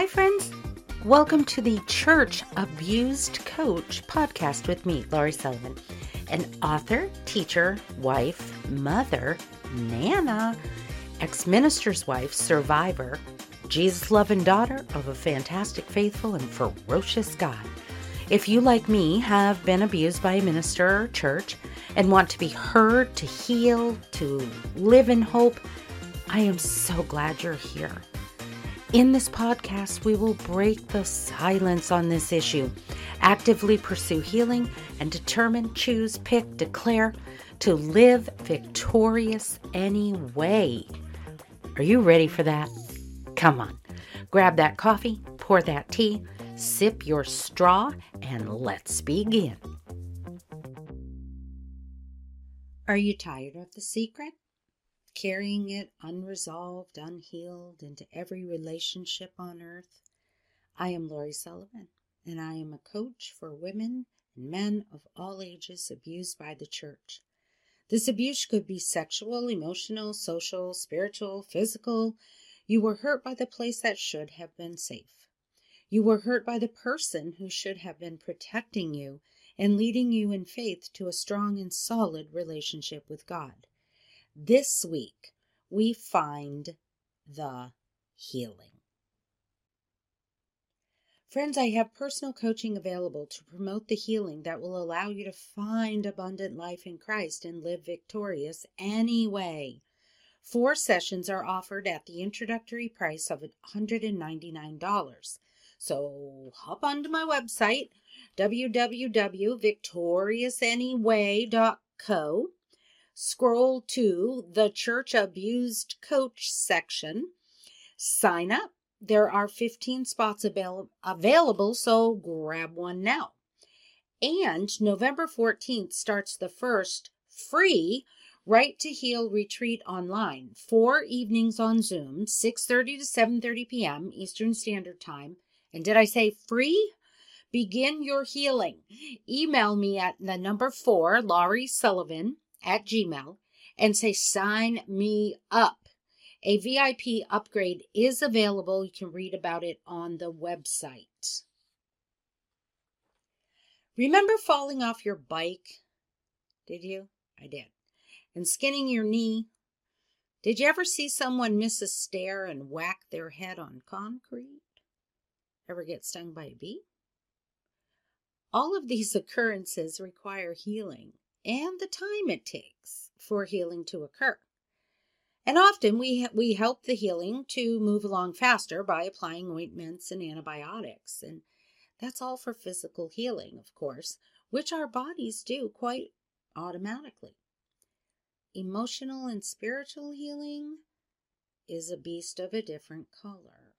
Hi, friends. Welcome to the Church Abused Coach podcast with me, Laurie Sullivan, an author, teacher, wife, mother, Nana, ex minister's wife, survivor, Jesus loving daughter of a fantastic, faithful, and ferocious God. If you, like me, have been abused by a minister or church and want to be heard, to heal, to live in hope, I am so glad you're here. In this podcast, we will break the silence on this issue, actively pursue healing, and determine, choose, pick, declare to live victorious anyway. Are you ready for that? Come on, grab that coffee, pour that tea, sip your straw, and let's begin. Are you tired of the secret? Carrying it unresolved, unhealed into every relationship on earth? I am Laurie Sullivan, and I am a coach for women and men of all ages abused by the church. This abuse could be sexual, emotional, social, spiritual, physical. You were hurt by the place that should have been safe. You were hurt by the person who should have been protecting you and leading you in faith to a strong and solid relationship with God. This week, we find the healing. Friends, I have personal coaching available to promote the healing that will allow you to find abundant life in Christ and live victorious anyway. Four sessions are offered at the introductory price of $199. So hop onto my website, www.victoriousanyway.co. Scroll to the Church Abused Coach section. Sign up there are 15 spots avail- available, so grab one now. And November 14th starts the first free Write to Heal retreat online. Four evenings on Zoom, 6:30 to 7:30 p.m. Eastern Standard Time. And did I say free? Begin your healing. Email me at the number four, Laurie Sullivan at Gmail, and say sign me up. A VIP upgrade is available. You can read about it on the website. Remember falling off your bike? Did you? I did. And skinning your knee? Did you ever see someone miss a stair and whack their head on concrete? Ever get stung by a bee? All of these occurrences require healing and the time it takes for healing to occur. And often we, we help the healing to move along faster by applying ointments and antibiotics. And that's all for physical healing, of course, which our bodies do quite automatically. Emotional and spiritual healing is a beast of a different color.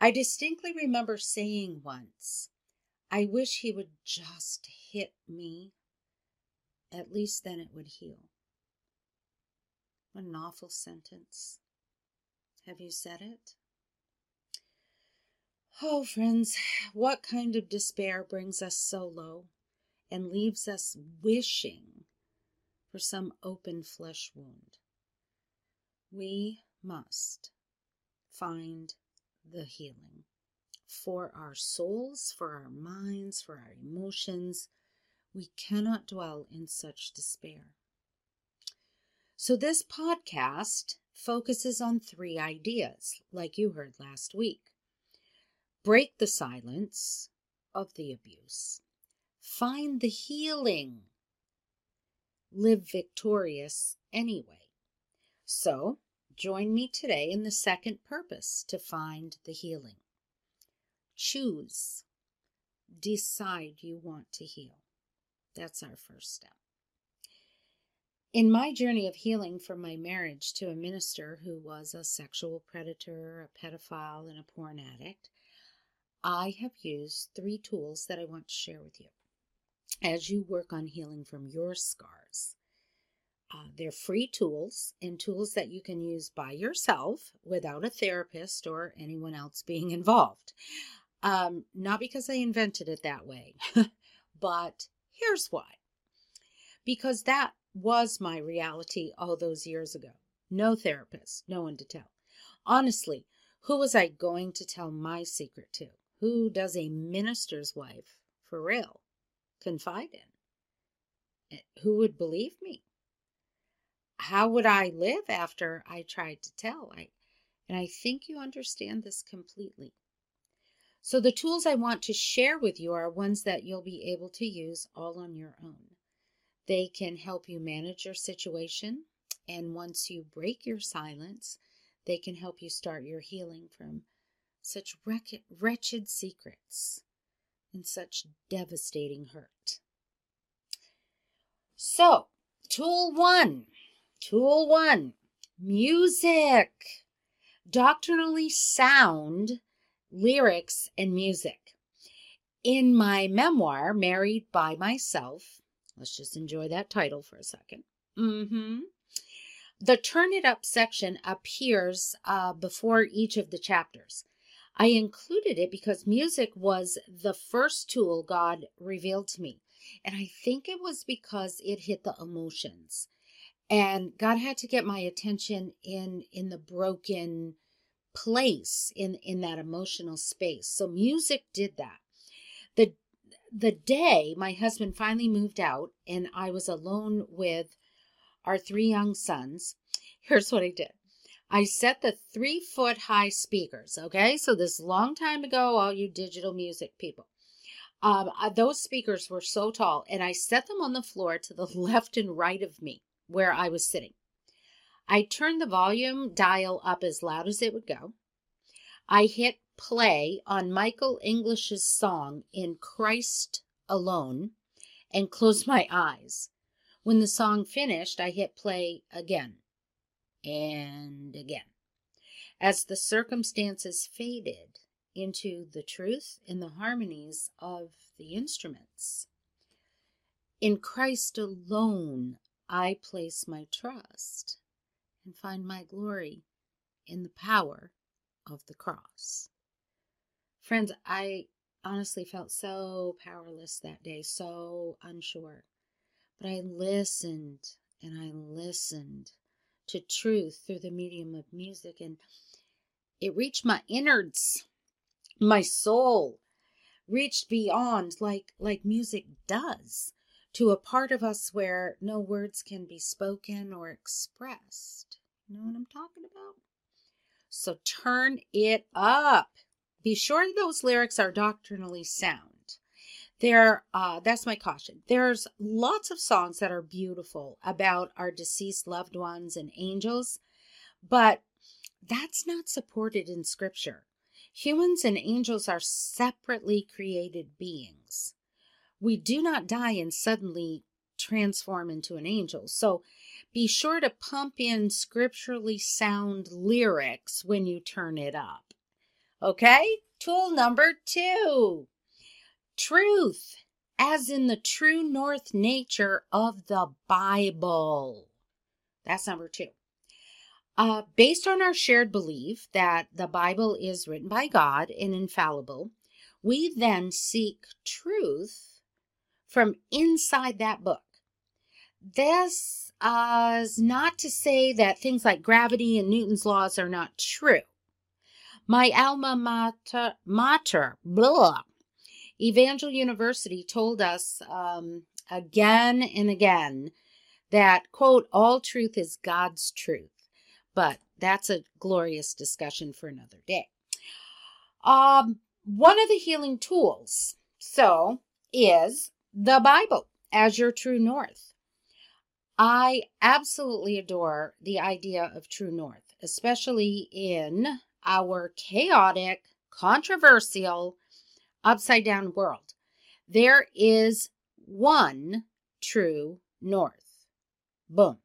I distinctly remember saying once, I wish he would just hit me. At least then it would heal. What an awful sentence. Have you said it? Oh, friends, what kind of despair brings us so low and leaves us wishing for some open flesh wound? We must find the healing for our souls, for our minds, for our emotions. We cannot dwell in such despair. So, this podcast focuses on three ideas, like you heard last week break the silence of the abuse, find the healing, live victorious anyway. So, join me today in the second purpose to find the healing. Choose, decide you want to heal. That's our first step. In my journey of healing from my marriage to a minister who was a sexual predator, a pedophile, and a porn addict, I have used three tools that I want to share with you as you work on healing from your scars. Uh, they're free tools and tools that you can use by yourself without a therapist or anyone else being involved. Um, not because I invented it that way, but here's why. Because that was my reality all those years ago. No therapist, no one to tell. Honestly, Who was I going to tell my secret to? Who does a minister's wife, for real, confide in? Eh, who would believe me? How would I live after I tried to tell? I, and I think you understand this completely. So, the tools I want to share with you are ones that you'll be able to use all on your own. They can help you manage your situation, and once you break your silence, they can help you start your healing from such wretched secrets and such devastating hurt. So, tool one, tool one, music, doctrinally sound lyrics, and music. In my memoir, Married by Myself, let's just enjoy that title for a second. Mm-hmm. The Turn It Up section appears uh, before each of the chapters. I included it because music was the first tool God revealed to me. And I think it was because it hit the emotions. And God had to get my attention in in the broken place in in that emotional space. So music did that. The the day my husband finally moved out and i was alone with our three young sons here's what i did. I set the three foot high speakers okay? So this long time ago all you digital music people. Um, those speakers were so tall and i set them on the floor to the left and right of me where i was sitting I turned the volume dial up as loud as it would go. I hit play on Michael English's song In Christ Alone and closed my eyes. When the song finished, I hit play again and again. As the circumstances faded into the truth and the harmonies of the instruments. In Christ alone I place my trust and find my glory in the power of the cross. Friends, I honestly felt so powerless that day, so unsure. But I listened and I listened to truth through the medium of music, and it reached my innards, my soul reached beyond like like music does to a part of us where no words can be spoken or expressed. You know what I'm talking about? So turn it up. Be sure those lyrics are doctrinally sound. There, uh, that's my caution. There's lots of songs that are beautiful about our deceased loved ones and angels, but that's not supported in Scripture. Humans and angels are separately created beings we do not die and suddenly transform into an angel. So be sure to pump in scripturally sound lyrics when you turn it up. Okay? Tool number two truth, as in the true north nature of the Bible. That's number two. Uh, based on our shared belief that the Bible is written by God and infallible, we then seek truth from inside that book. This uh, is not to say that things like gravity and Newton's laws are not true. My alma mater, mater blah, Evangel University told us um, again and again that, quote, all truth is God's truth. But that's a glorious discussion for another day. Um, one of the healing tools, so, is the Bible as your true north. I absolutely adore the idea of true north, especially in our chaotic, controversial, upside down world. There is one true north. Boom.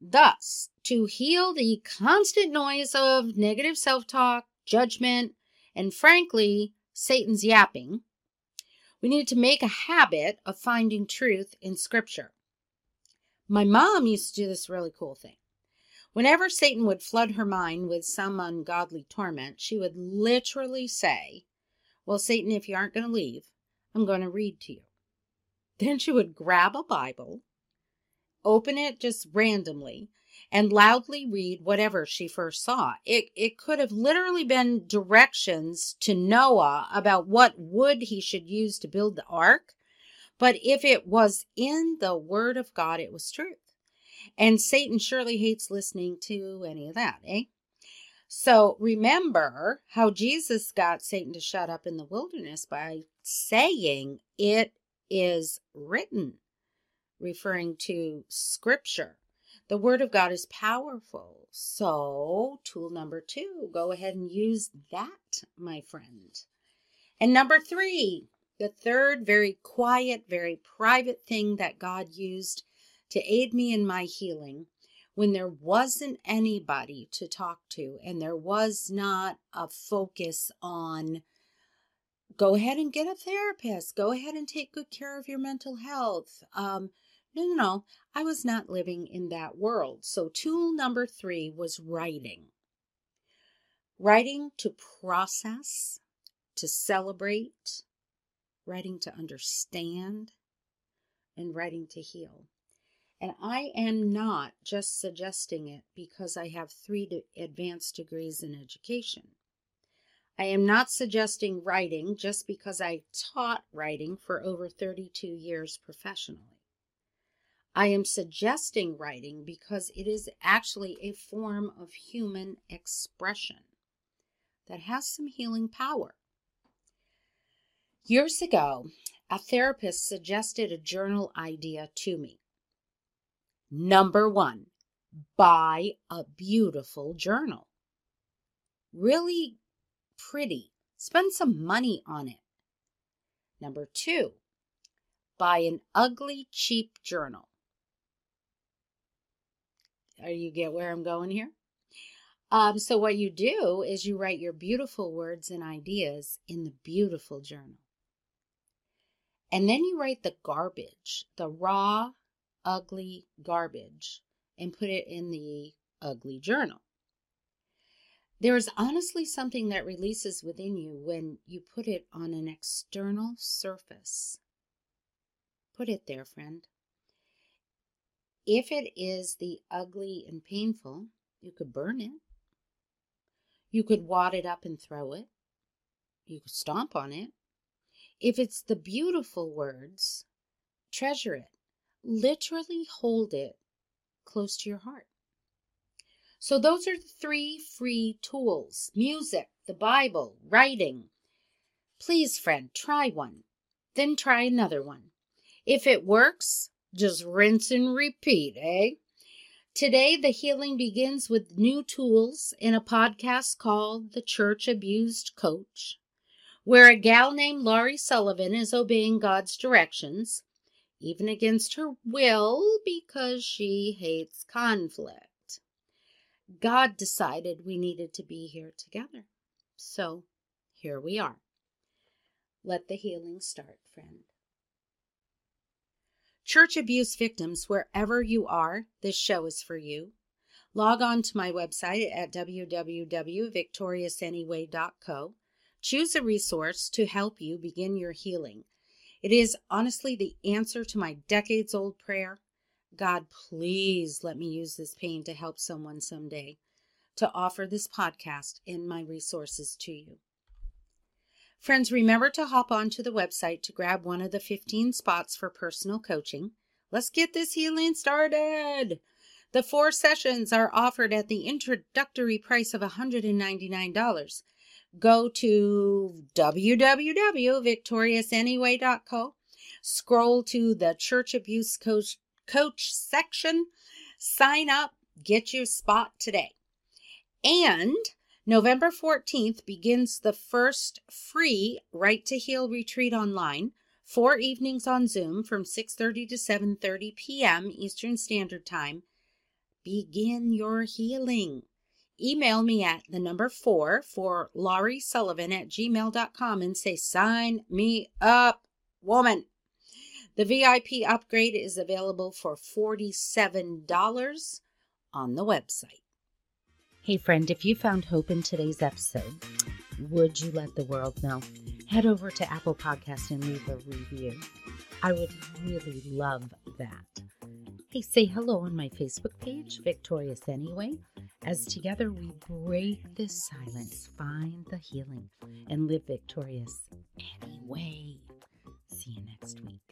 Thus, to heal the constant noise of negative self talk, judgment, and frankly, Satan's yapping, we need to make a habit of finding truth in Scripture. My mom used to do this really cool thing. Whenever Satan would flood her mind with some ungodly torment, she would literally say, Well, Satan, if you aren't going to leave, I'm going to read to you. Then she would grab a Bible, open it just randomly, and loudly read whatever she first saw. It, it could have literally been directions to Noah about what wood he should use to build the ark. But if it was in the Word of God, it was truth. And Satan surely hates listening to any of that, eh? So remember how Jesus got Satan to shut up in the wilderness by saying, It is written, referring to scripture. The word of God is powerful. So, tool number two, go ahead and use that, my friend. And number three, the third very quiet, very private thing that God used to aid me in my healing when there wasn't anybody to talk to and there was not a focus on go ahead and get a therapist, go ahead and take good care of your mental health. Um, no, no, no. I was not living in that world. So, tool number three was writing. Writing to process, to celebrate, writing to understand, and writing to heal. And I am not just suggesting it because I have three advanced degrees in education. I am not suggesting writing just because I taught writing for over 32 years professionally. I am suggesting writing because it is actually a form of human expression that has some healing power. Years ago, a therapist suggested a journal idea to me. Number one, buy a beautiful journal. Really pretty. Spend some money on it. Number two, buy an ugly, cheap journal. Are you get where I'm going here? Um, so what you do is you write your beautiful words and ideas in the beautiful journal. And then you write the garbage, the raw, ugly garbage, and put it in the ugly journal. There is honestly something that releases within you when you put it on an external surface. Put it there, friend. If it is the ugly and painful, you could burn it. You could wad it up and throw it. You could stomp on it. If it's the beautiful words, treasure it. Literally hold it close to your heart. So, those are the three free tools music, the Bible, writing. Please, friend, try one, then try another one. If it works, just rinse and repeat, eh? Today, the healing begins with new tools in a podcast called The Church Abused Coach, where a gal named Laurie Sullivan is obeying God's directions, even against her will, because she hates conflict. God decided we needed to be here together. So here we are. Let the healing start, friend. Church abuse victims, wherever you are, this show is for you. Log on to my website at www.victoriousanyway.co. Choose a resource to help you begin your healing. It is honestly the answer to my decades old prayer God, please let me use this pain to help someone someday, to offer this podcast and my resources to you. Friends, remember to hop onto the website to grab one of the 15 spots for personal coaching. Let's get this healing started. The four sessions are offered at the introductory price of $199. Go to www.victoriousanyway.co, scroll to the Church Abuse Coach coach section. Sign up, get your spot today. And November 14th begins the first free Write to Heal retreat online. Four evenings on Zoom from 6:30 to 7:30 p.m. Eastern Standard Time. Begin your healing. Email me at the number four for Laurie Sullivan at gmail.com and say, Sign me up, woman. The VIP upgrade is available for $47 on the website. Hey, friend, if you found hope in today's episode, would you let the world know? Head over to Apple Podcast and leave a review. I would really love that. Hey, say hello on my Facebook page, Victorious Anyway, as together we break the silence, find the healing, and live victorious anyway. See you next week.